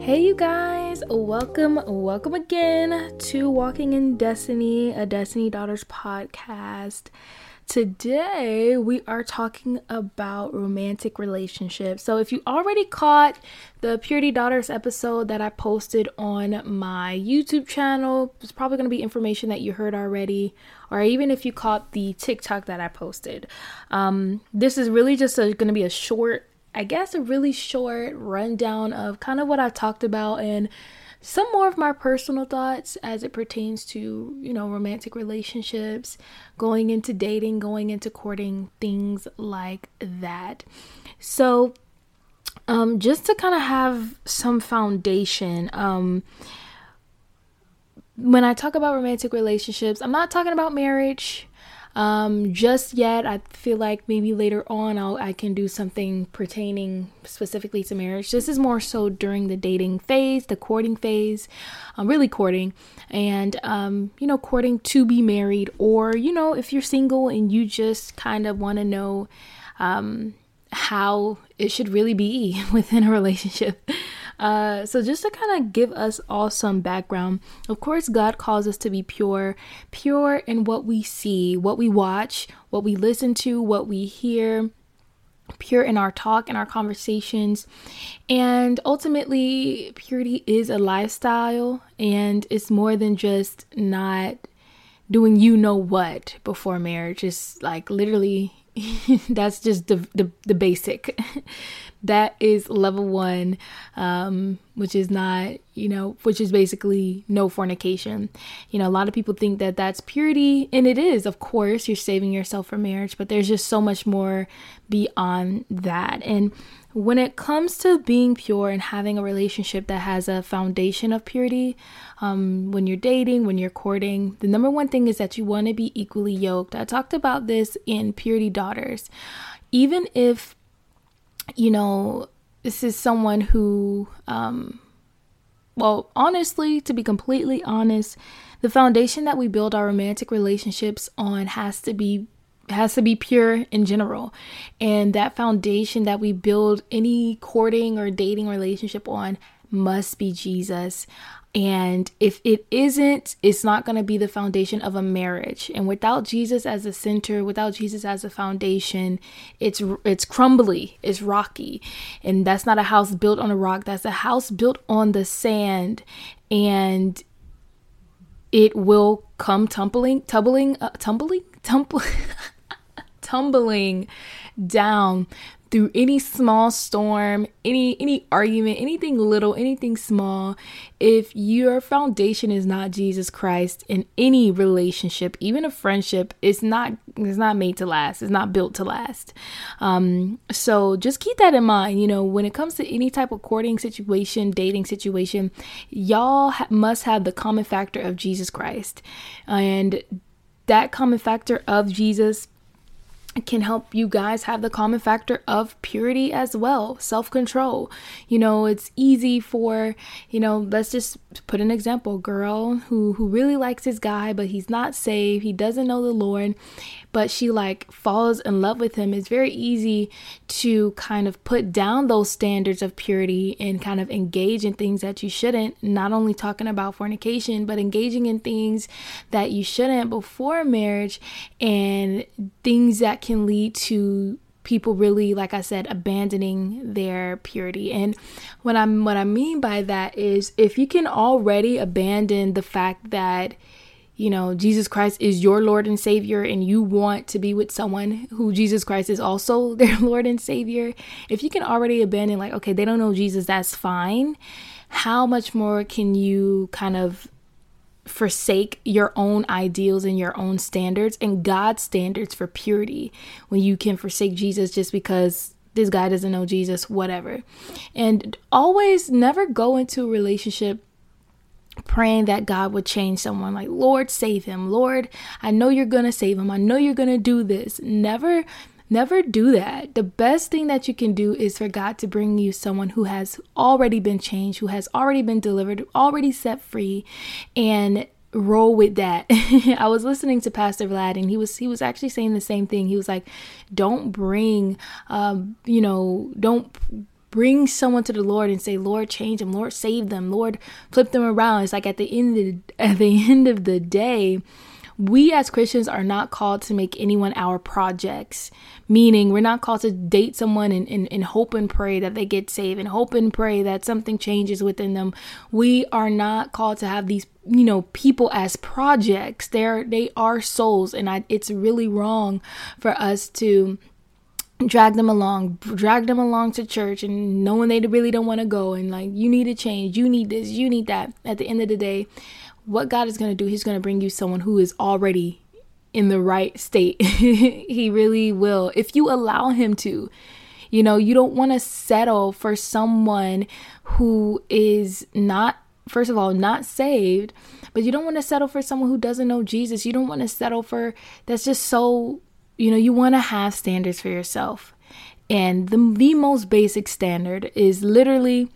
Hey, you guys, welcome, welcome again to Walking in Destiny, a Destiny Daughters podcast. Today, we are talking about romantic relationships. So, if you already caught the Purity Daughters episode that I posted on my YouTube channel, it's probably going to be information that you heard already, or even if you caught the TikTok that I posted. Um, this is really just going to be a short I guess, a really short rundown of kind of what I talked about and some more of my personal thoughts as it pertains to, you know, romantic relationships, going into dating, going into courting, things like that. So, um, just to kind of have some foundation, um, when I talk about romantic relationships, I'm not talking about marriage um, just yet. I feel like maybe later on I'll, I can do something pertaining specifically to marriage. This is more so during the dating phase, the courting phase, um, really courting, and um, you know, courting to be married, or you know, if you're single and you just kind of want to know um, how it should really be within a relationship. Uh, so, just to kind of give us all some background, of course, God calls us to be pure, pure in what we see, what we watch, what we listen to, what we hear, pure in our talk and our conversations. And ultimately, purity is a lifestyle and it's more than just not doing you know what before marriage. It's like literally that's just the, the, the basic. That is level one um, which is not you know which is basically no fornication. You know a lot of people think that that's purity and it is of course you're saving yourself for marriage but there's just so much more beyond that. And when it comes to being pure and having a relationship that has a foundation of purity, um, when you're dating, when you're courting, the number one thing is that you want to be equally yoked. I talked about this in Purity Daughters. Even if, you know, this is someone who, um, well, honestly, to be completely honest, the foundation that we build our romantic relationships on has to be has to be pure in general. And that foundation that we build any courting or dating relationship on must be Jesus. And if it isn't, it's not going to be the foundation of a marriage. And without Jesus as a center, without Jesus as a foundation, it's it's crumbly, it's rocky. And that's not a house built on a rock, that's a house built on the sand. And it will come tumbling, tumbling, uh, tumbling, tumbling. tumbling down through any small storm, any any argument, anything little, anything small, if your foundation is not Jesus Christ in any relationship, even a friendship, it's not it's not made to last. It's not built to last. Um, so just keep that in mind. You know, when it comes to any type of courting situation, dating situation, y'all ha- must have the common factor of Jesus Christ, and that common factor of Jesus can help you guys have the common factor of purity as well self control you know it's easy for you know let's just put an example girl who who really likes this guy but he's not saved. He doesn't know the lord but she like falls in love with him it's very easy to kind of put down those standards of purity and kind of engage in things that you shouldn't not only talking about fornication but engaging in things that you shouldn't before marriage and things that can lead to people really like I said abandoning their purity. And what I'm what I mean by that is if you can already abandon the fact that you know, Jesus Christ is your Lord and Savior, and you want to be with someone who Jesus Christ is also their Lord and Savior, if you can already abandon, like, okay, they don't know Jesus, that's fine. How much more can you kind of forsake your own ideals and your own standards and God's standards for purity when you can forsake Jesus just because this guy doesn't know Jesus, whatever. And always never go into a relationship praying that God would change someone like Lord save him Lord I know you're going to save him I know you're going to do this never Never do that. The best thing that you can do is for God to bring you someone who has already been changed, who has already been delivered, already set free, and roll with that. I was listening to Pastor Vlad and he was he was actually saying the same thing. He was like, "Don't bring um, you know, don't bring someone to the Lord and say, Lord, change them, Lord, save them, Lord, flip them around. It's like at the end of the, at the end of the day, we as Christians are not called to make anyone our projects, meaning we're not called to date someone and, and, and, hope and pray that they get saved and hope and pray that something changes within them. We are not called to have these, you know, people as projects. They're they are souls, and I, it's really wrong for us to drag them along drag them along to church and knowing they really don't want to go and like you need to change you need this you need that at the end of the day what God is going to do, He's going to bring you someone who is already in the right state. he really will. If you allow Him to. You know, you don't want to settle for someone who is not, first of all, not saved, but you don't want to settle for someone who doesn't know Jesus. You don't want to settle for that's just so, you know, you want to have standards for yourself. And the, the most basic standard is literally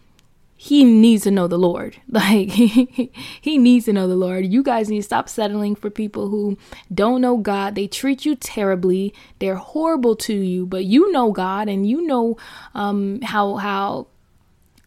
he needs to know the Lord. Like he needs to know the Lord. You guys need to stop settling for people who don't know God. They treat you terribly. They're horrible to you, but you know God and you know um, how how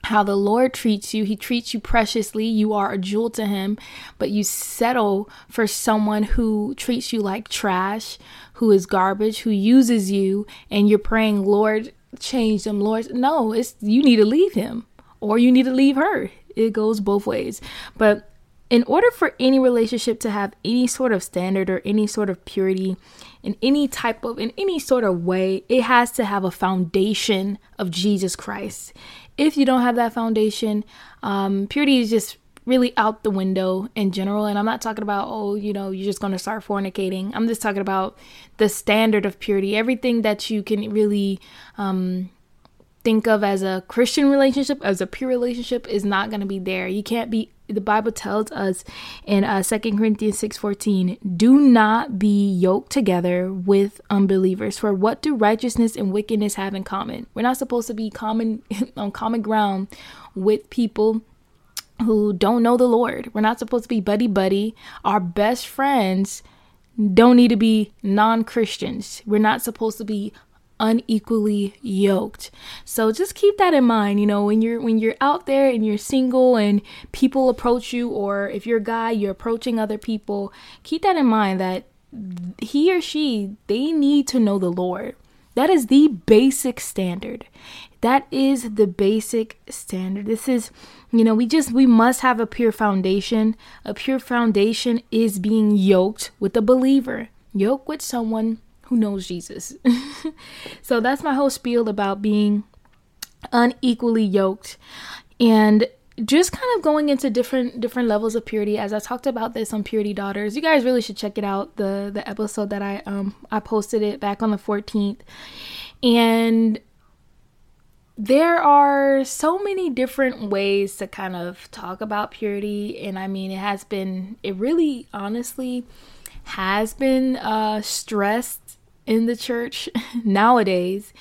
how the Lord treats you. He treats you preciously. You are a jewel to him, but you settle for someone who treats you like trash, who is garbage, who uses you, and you're praying, "Lord, change them, Lord." No, it's you need to leave him or you need to leave her. It goes both ways. But in order for any relationship to have any sort of standard or any sort of purity in any type of in any sort of way it has to have a foundation of jesus christ if you don't have that foundation um, purity is just really out the window in general and i'm not talking about oh you know you're just going to start fornicating i'm just talking about the standard of purity everything that you can really um, think of as a Christian relationship, as a pure relationship, is not going to be there. You can't be. The Bible tells us in uh, 2 Corinthians six fourteen, "Do not be yoked together with unbelievers. For what do righteousness and wickedness have in common? We're not supposed to be common on common ground with people." Who don't know the Lord. We're not supposed to be buddy buddy. Our best friends don't need to be non Christians. We're not supposed to be unequally yoked. So just keep that in mind, you know, when you're when you're out there and you're single and people approach you or if you're a guy you're approaching other people, keep that in mind that he or she they need to know the Lord. That is the basic standard. That is the basic standard. This is, you know, we just we must have a pure foundation. A pure foundation is being yoked with a believer. Yoke with someone who knows Jesus. so that's my whole spiel about being unequally yoked and just kind of going into different different levels of purity as I talked about this on Purity Daughters. You guys really should check it out. The the episode that I um I posted it back on the 14th. And there are so many different ways to kind of talk about purity and I mean it has been it really honestly has been uh stressed in the church nowadays.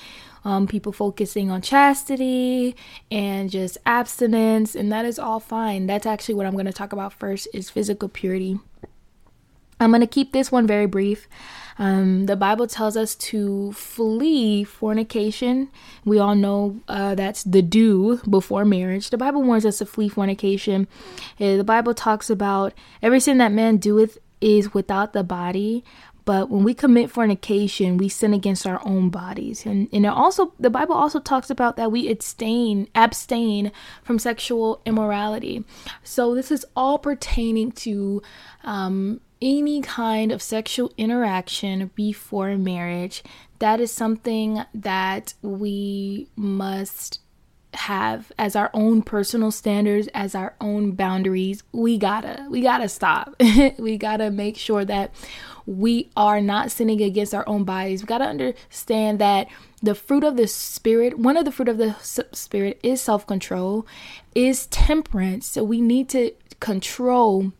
Um, people focusing on chastity and just abstinence, and that is all fine. That's actually what I'm going to talk about first is physical purity. I'm going to keep this one very brief. Um, the Bible tells us to flee fornication. We all know uh, that's the do before marriage. The Bible warns us to flee fornication. Uh, the Bible talks about every sin that man doeth is without the body, but when we commit fornication, we sin against our own bodies. And, and also the Bible also talks about that we abstain abstain from sexual immorality. So this is all pertaining to um, any kind of sexual interaction before marriage. That is something that we must have as our own personal standards as our own boundaries we gotta we gotta stop we gotta make sure that we are not sinning against our own bodies. We got to understand that the fruit of the spirit, one of the fruit of the spirit is self-control, is temperance. So we need to control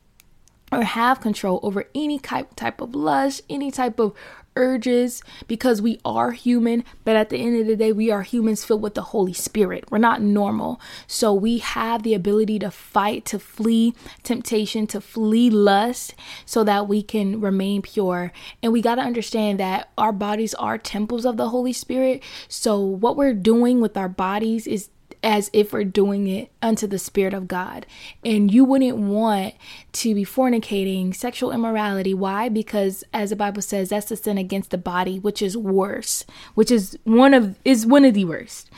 or have control over any type type of lust, any type of urges because we are human, but at the end of the day, we are humans filled with the Holy Spirit. We're not normal. So we have the ability to fight, to flee temptation, to flee lust so that we can remain pure. And we got to understand that our bodies are temples of the Holy Spirit. So what we're doing with our bodies is as if we're doing it unto the Spirit of God. And you wouldn't want to be fornicating, sexual immorality. Why? Because as the Bible says, that's the sin against the body, which is worse, which is one of is one of the worst.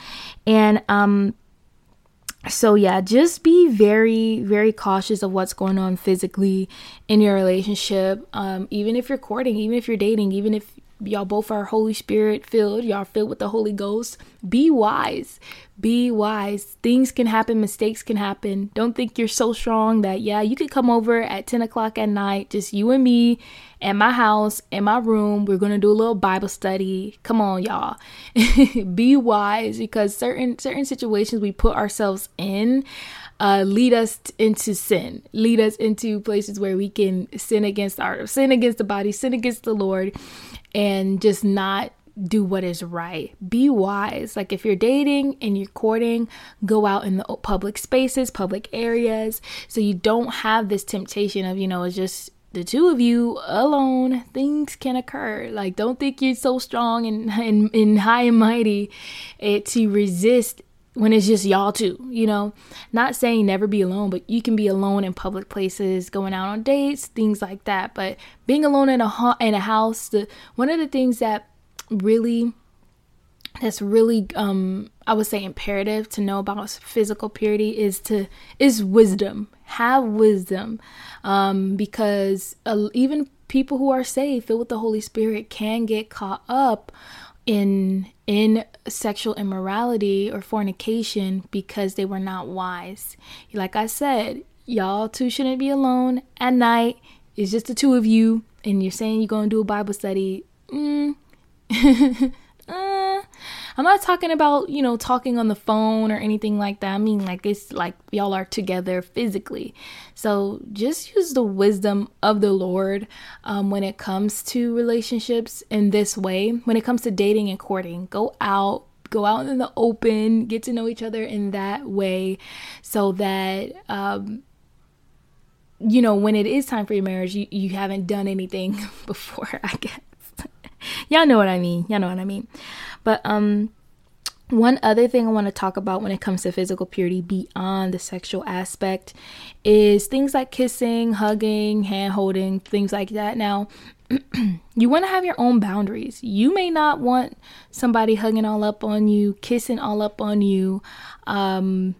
And um so yeah, just be very, very cautious of what's going on physically in your relationship. Um, even if you're courting, even if you're dating, even if y'all both are Holy Spirit filled, y'all filled with the Holy Ghost. Be wise. Be wise. Things can happen, mistakes can happen. Don't think you're so strong that, yeah, you could come over at 10 o'clock at night, just you and me at my house, in my room. We're going to do a little Bible study. Come on, y'all. Be wise because certain certain situations we put ourselves in uh, lead us into sin, lead us into places where we can sin against our sin against the body, sin against the Lord, and just not do what is right. Be wise. Like if you're dating and you're courting, go out in the public spaces, public areas, so you don't have this temptation of, you know, it's just the two of you alone. Things can occur. Like don't think you're so strong and and, and high and mighty it, to resist when it's just y'all two, you know. Not saying never be alone, but you can be alone in public places, going out on dates, things like that. But being alone in a in a house, the one of the things that really that's really um I would say imperative to know about physical purity is to is wisdom. Have wisdom, um, because uh, even people who are saved, filled with the Holy Spirit, can get caught up in in sexual immorality or fornication because they were not wise. Like I said, y'all two shouldn't be alone at night. It's just the two of you, and you're saying you're going to do a Bible study. Mm. uh, I'm not talking about, you know, talking on the phone or anything like that. I mean, like, it's like y'all are together physically. So just use the wisdom of the Lord um, when it comes to relationships in this way. When it comes to dating and courting, go out, go out in the open, get to know each other in that way so that, um, you know, when it is time for your marriage, you, you haven't done anything before, I guess. Y'all know what I mean. Y'all know what I mean. But um one other thing I want to talk about when it comes to physical purity beyond the sexual aspect is things like kissing, hugging, hand holding, things like that. Now, you want to have your own boundaries. You may not want somebody hugging all up on you, kissing all up on you. Um,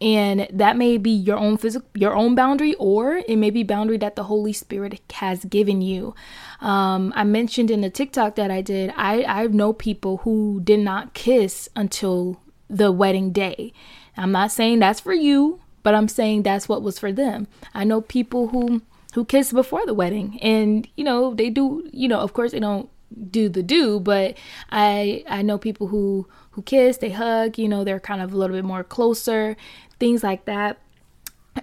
and that may be your own physical your own boundary or it may be boundary that the holy spirit has given you. Um, i mentioned in the tiktok that i did i i know people who did not kiss until the wedding day. I'm not saying that's for you but i'm saying that's what was for them. I know people who who kiss before the wedding and you know they do you know of course they don't do the do but i i know people who who kiss they hug you know they're kind of a little bit more closer things like that.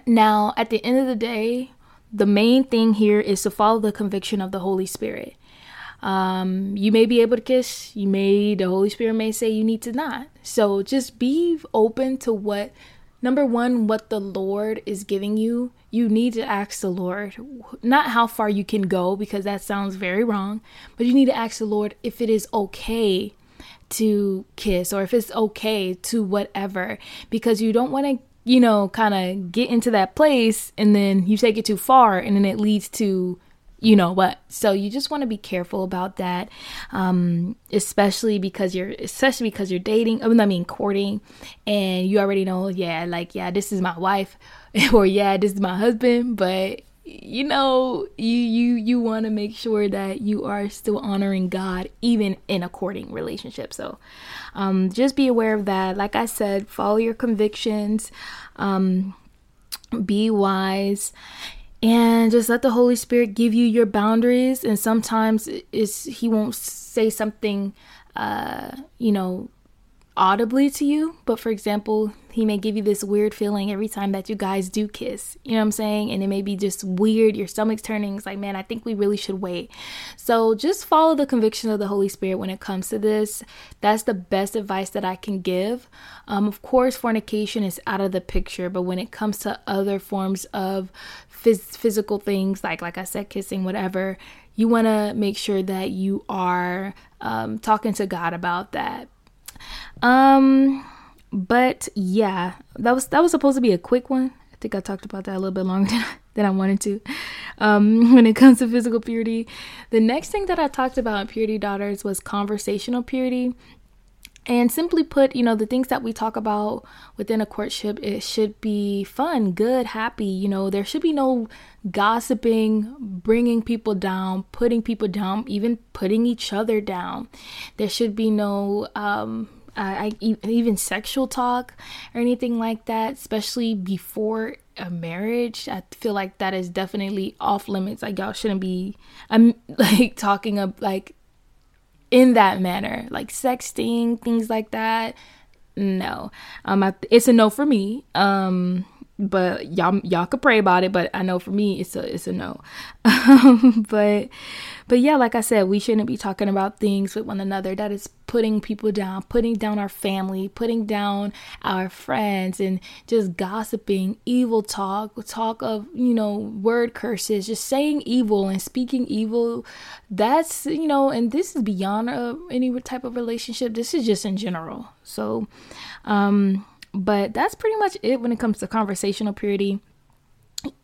Now, at the end of the day, the main thing here is to follow the conviction of the Holy Spirit. Um, you may be able to kiss, you may, the Holy Spirit may say you need to not. So just be open to what, number one, what the Lord is giving you. You need to ask the Lord, not how far you can go, because that sounds very wrong, but you need to ask the Lord if it is okay to kiss or if it's okay to whatever because you don't want to you know kind of get into that place and then you take it too far and then it leads to you know what. So you just want to be careful about that um especially because you're especially because you're dating i mean courting and you already know yeah like yeah this is my wife or yeah this is my husband but you know you you you want to make sure that you are still honoring god even in a courting relationship. So um, just be aware of that. Like i said follow your convictions um, be wise and just let the holy spirit give you your boundaries. And sometimes is he won't say something uh, you know audibly to you, but for example, he may give you this weird feeling every time that you guys do kiss. You know what I'm saying? And it may be just weird, your stomach's turning. It's like, man, I think we really should wait. So just follow the conviction of the Holy Spirit when it comes to this. That's the best advice that I can give. Um, of course, fornication is out of the picture, but when it comes to other forms of phys- physical things, like like I said, kissing, whatever, you want to make sure that you are um, talking to God about that um, but yeah, that was that was supposed to be a quick one. I think I talked about that a little bit longer than, than I wanted to. Um, when it comes to physical purity, the next thing that I talked about in Purity Daughters was conversational purity. And simply put, you know, the things that we talk about within a courtship, it should be fun, good, happy. You know, there should be no gossiping, bringing people down, putting people down, even putting each other down. There should be no, um, I, even sexual talk or anything like that, especially before a marriage. I feel like that is definitely off limits. Like y'all shouldn't be, I'm like talking of like in that manner, like sexting, things like that. No, um, I, it's a no for me. Um, but y'all y'all could pray about it but i know for me it's a it's a no. But but yeah like i said we shouldn't be talking about things with one another. That is putting people down putting down our family putting down our friends and just gossiping evil talk talk of you know word curses just saying evil and speaking evil. That's you know and this is beyond a, any type of relationship. This is just in general. So um but that's pretty much it when it comes to conversational purity.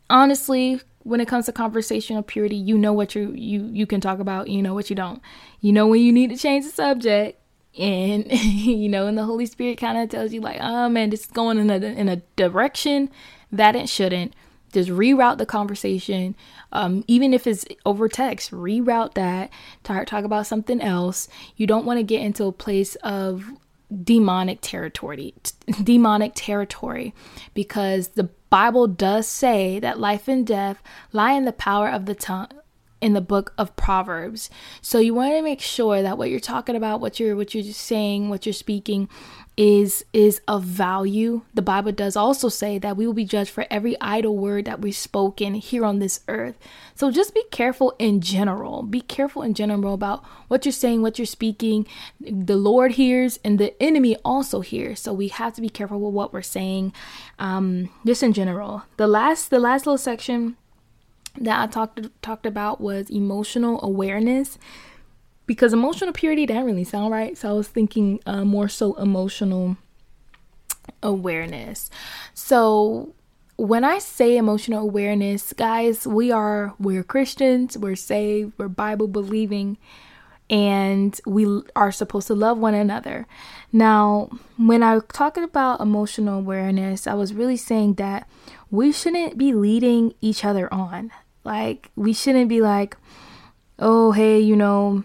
Honestly, when it comes to conversational purity, you know what you you you can talk about, you know what you don't. You know when you need to change the subject and you know and the Holy Spirit kind of tells you like, "Oh man, this is going in a in a direction that it shouldn't." Just reroute the conversation. Um, even if it's over text, reroute that. Talk, talk about something else. You don't want to get into a place of demonic territory demonic territory because the bible does say that life and death lie in the power of the tongue in the book of proverbs. So you want to make sure that what you're talking about what you're what you're saying what you're speaking is is of value. The Bible does also say that we will be judged for every idle word that we've spoken here on this earth. So just be careful in general. Be careful in general about what you're saying, what you're speaking. The Lord hears and the enemy also hears. So we have to be careful with what we're saying. Um, just in general. The last the last little section that I talked talked about was emotional awareness because emotional purity didn't really sound right. So I was thinking uh, more so emotional awareness. So when I say emotional awareness, guys, we are we're Christians, we're saved, we're Bible believing, and we are supposed to love one another. Now, when I talking about emotional awareness, I was really saying that we shouldn't be leading each other on. Like we shouldn't be like, "Oh, hey, you know,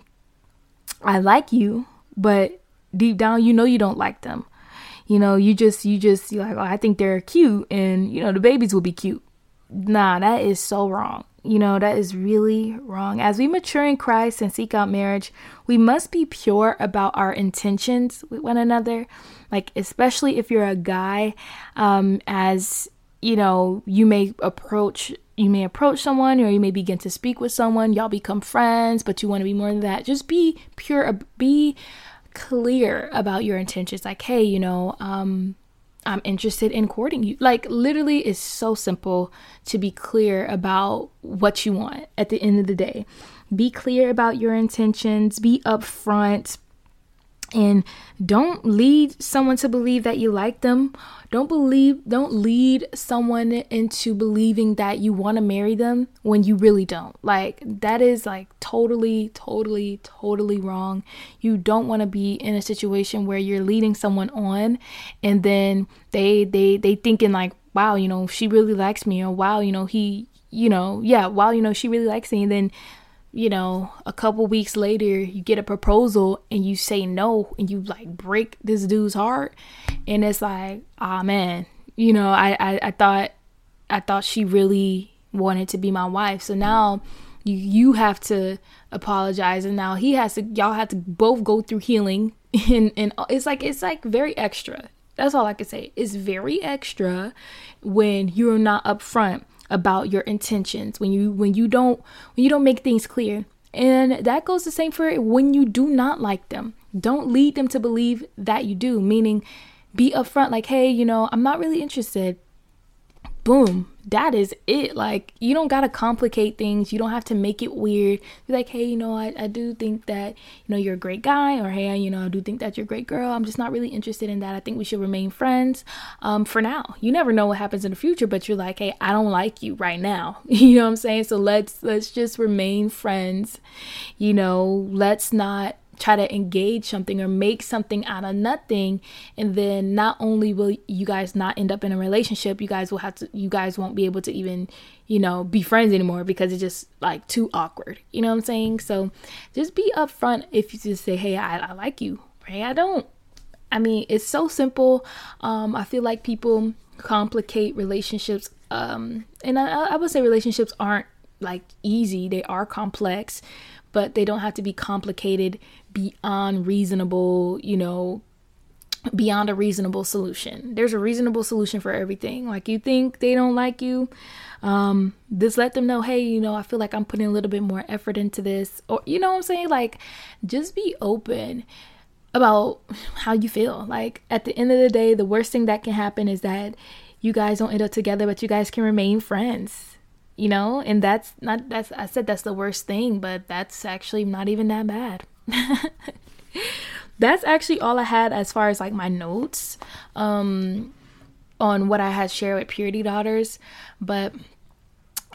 I like you, but deep down you know you don't like them. You know, you just you just you're like, oh, I think they're cute and you know the babies will be cute. Nah, that is so wrong. You know, that is really wrong. As we mature in Christ and seek out marriage, we must be pure about our intentions with one another. Like, especially if you're a guy, um, as you know, you may approach you may approach someone or you may begin to speak with someone y'all become friends but you want to be more than that. Just be pure be clear about your intentions. Like hey you know um i'm interested in courting you. Like literally it's so simple to be clear about what you want at the end of the day. Be clear about your intentions. Be upfront and don't lead someone to believe that you like them. Don't believe don't lead someone into believing that you want to marry them when you really don't. Like that is like totally totally totally wrong. You don't want to be in a situation where you're leading someone on and then they they they thinking like wow you know she really likes me or wow you know he you know yeah wow you know she really likes me and then you know, a couple weeks later, you get a proposal and you say no and you like break this dude's heart. And it's like, ah, oh, man, you know, I, I, I thought, I thought she really wanted to be my wife. So now you, you have to apologize. And now he has to, y'all have to both go through healing. And, and it's like, it's like very extra. That's all I can say. It's very extra when you're not upfront about your intentions when you when you don't when you don't make things clear. And that goes the same for when you do not like them. Don't lead them to believe that you do meaning be upfront like hey you know i'm not really interested boom, that is it. Like, you don't got to complicate things. You don't have to make it weird. Be like, hey, you know, I, I do think that, you know, you're a great guy, or hey, you know, I do think that you're a great girl. I'm just not really interested in that. I think we should remain friends um, for now. You never know what happens in the future, but you're like, hey, I don't like you right now. you know what I'm saying? So let's let's just remain friends. You know, let's not try to engage something or make something out of nothing and then not only will you guys not end up in a relationship you guys will have to you guys won't be able to even you know be friends anymore because it's just like too awkward. You know what i'm saying? So just be upfront if you just say hey i, I like you. Hey i don't i mean it's so simple. Um i feel like people complicate relationships um and i, I would say relationships aren't like easy. They are complex but they don't have to be complicated beyond reasonable, you know, beyond a reasonable solution. There's a reasonable solution for everything. Like you think they don't like you, um, just let them know, hey, you know, I feel like I'm putting a little bit more effort into this. Or you know what I'm saying? Like just be open about how you feel. Like at the end of the day, the worst thing that can happen is that you guys don't end up together, but you guys can remain friends you know and that's not that's i said that's the worst thing but that's actually not even that bad. That's actually all i had as far as like my notes um on what i had shared with purity daughters but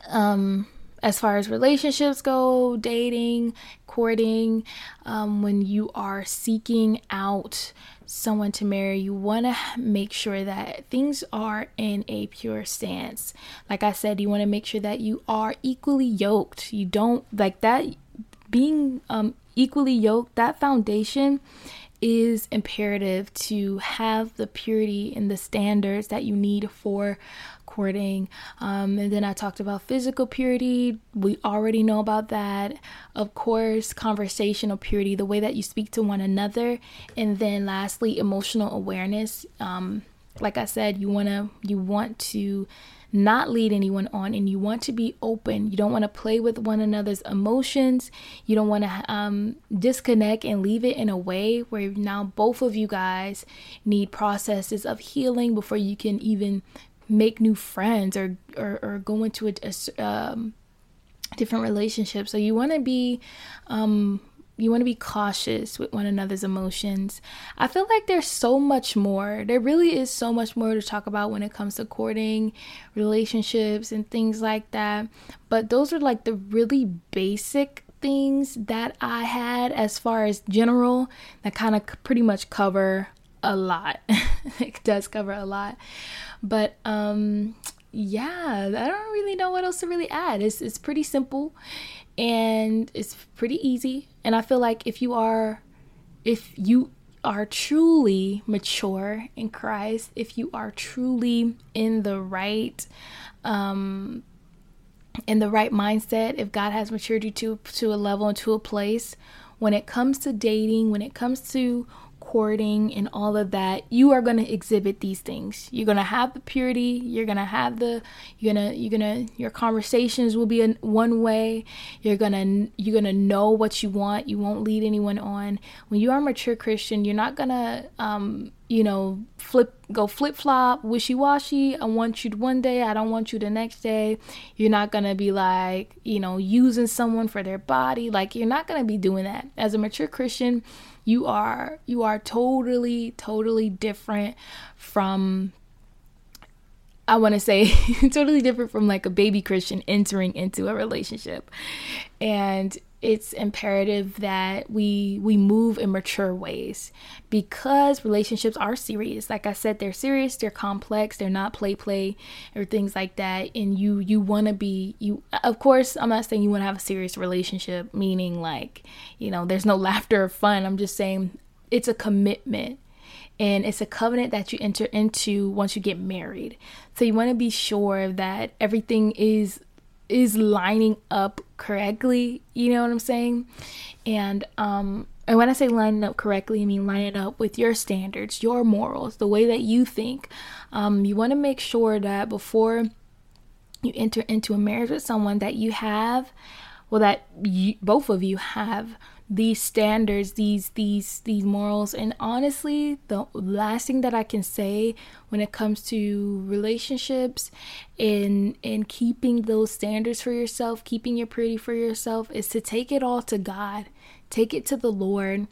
um as far as relationships go dating courting um, when you are seeking out someone to marry, you want to make sure that things are in a pure stance. Like I said, you want to make sure that you are equally yoked. You don't like that being um, equally yoked, that foundation is imperative to have the purity and the standards that you need for courting. Um, and then I talked about physical purity. We already know about that. Of course, conversational purity, the way that you speak to one another. And then lastly, emotional awareness. Um, like I said, you wanna you want to not lead anyone on and you want to be open. You don't want to play with one another's emotions. You don't want to um, disconnect and leave it in a way where now both of you guys need processes of healing before you can even make new friends or or, or go into a, a um, different relationship. So you want to be um, you want to be cautious with one another's emotions. I feel like there's so much more. There really is so much more to talk about when it comes to courting, relationships, and things like that. But those are like the really basic things that I had as far as general that kind of pretty much cover a lot. it does cover a lot. But um yeah, I don't really know what else to really add. It's it's pretty simple and it's pretty easy. And I feel like if you are if you are truly mature in Christ, if you are truly in the right um in the right mindset, if God has matured you to to a level and to a place when it comes to dating, when it comes to and all of that, you are going to exhibit these things. You're going to have the purity, you're going to have the you're going to you're going to your conversations will be in one way. You're going to you're going to know what you want. You won't lead anyone on. When you are a mature Christian, you're not going to um you know, flip go flip flop, wishy washy. I want you one day, I don't want you the next day. You're not gonna be like, you know, using someone for their body. Like you're not gonna be doing that. As a mature Christian, you are you are totally totally different from I want to say totally different from like a baby Christian entering into a relationship. And it's imperative that we we move in mature ways. Because relationships are serious. Like i said they're serious they're complex they're not play play or things like that. And you you want to be you of course i'm not saying you want to have a serious relationship meaning like you know there's no laughter or fun. I'm just saying it's a commitment. And it's a covenant that you enter into once you get married. So you want to be sure that everything is is lining up correctly you know what i'm saying? And um and when i say lining up correctly i mean lining up with your standards your morals the way that you think. Um you want to make sure that before you enter into a marriage with someone that you have well that you, both of you have these standards these these these morals and honestly the last thing that i can say when it comes to relationships in in keeping those standards for yourself keeping your purity for yourself is to take it all to god take it to the lord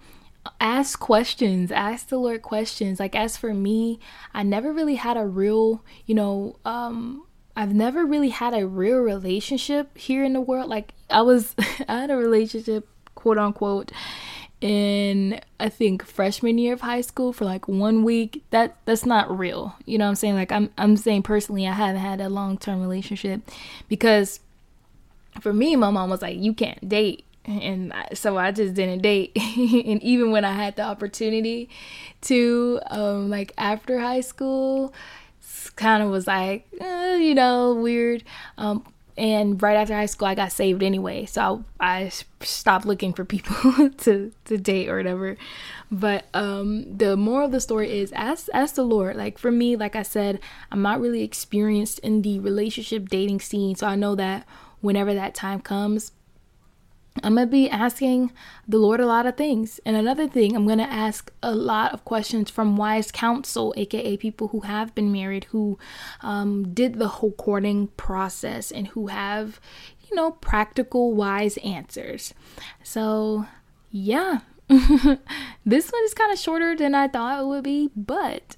ask questions ask the lord questions like as for me i never really had a real you know um I've never really had a real relationship here in the world. Like I was I had a relationship quote unquote in I think freshman year of high school for like one week. That that's not real. You know what I'm saying? Like I'm I'm saying personally I haven't had a long term relationship because for me my mom was like, You can't date and so I just didn't date. and even when I had the opportunity to, um, like after high school, kind of was like, eh, you know, weird. Um, and right after high school i got saved anyway so i, I stopped looking for people to to date or whatever. But um the moral of the story is ask ask the lord. Like for me like i said i'm not really experienced in the relationship dating scene so i know that whenever that time comes I'm going to be asking the Lord a lot of things. And another thing, I'm going to ask a lot of questions from wise counsel, aka people who have been married, who um, did the whole courting process, and who have, you know, practical, wise answers. So, yeah, this one is kind of shorter than I thought it would be, but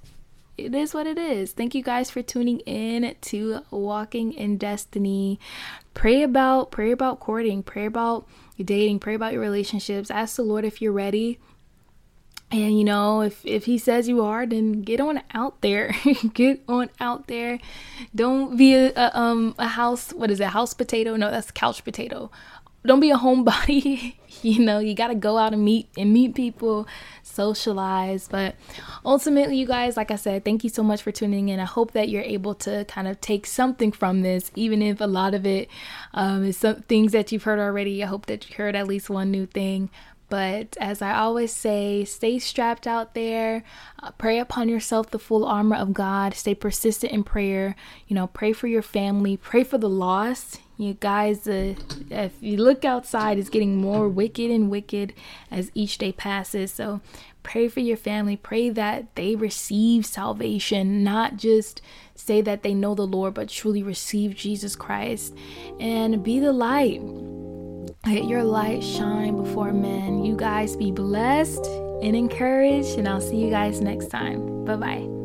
it is what it is. Thank you guys for tuning in to Walking in Destiny. Pray about pray about courting, pray about dating, pray about your relationships. Ask the Lord if you're ready. And you know, if if he says you are, then get on out there. get on out there. Don't be a, a um a house what is it? House potato? No, that's couch potato don't be a homebody you know you got to go out and meet and meet people socialize but ultimately you guys like i said thank you so much for tuning in i hope that you're able to kind of take something from this even if a lot of it um, is some things that you've heard already i hope that you heard at least one new thing but as I always say, stay strapped out there. Uh, pray upon yourself the full armor of God. Stay persistent in prayer. You know, pray for your family. Pray for the lost. You guys, uh, if you look outside, it's getting more wicked and wicked as each day passes. So pray for your family. Pray that they receive salvation, not just say that they know the Lord, but truly receive Jesus Christ and be the light. Let your light shine before men. You guys be blessed and encouraged, and I'll see you guys next time. Bye bye.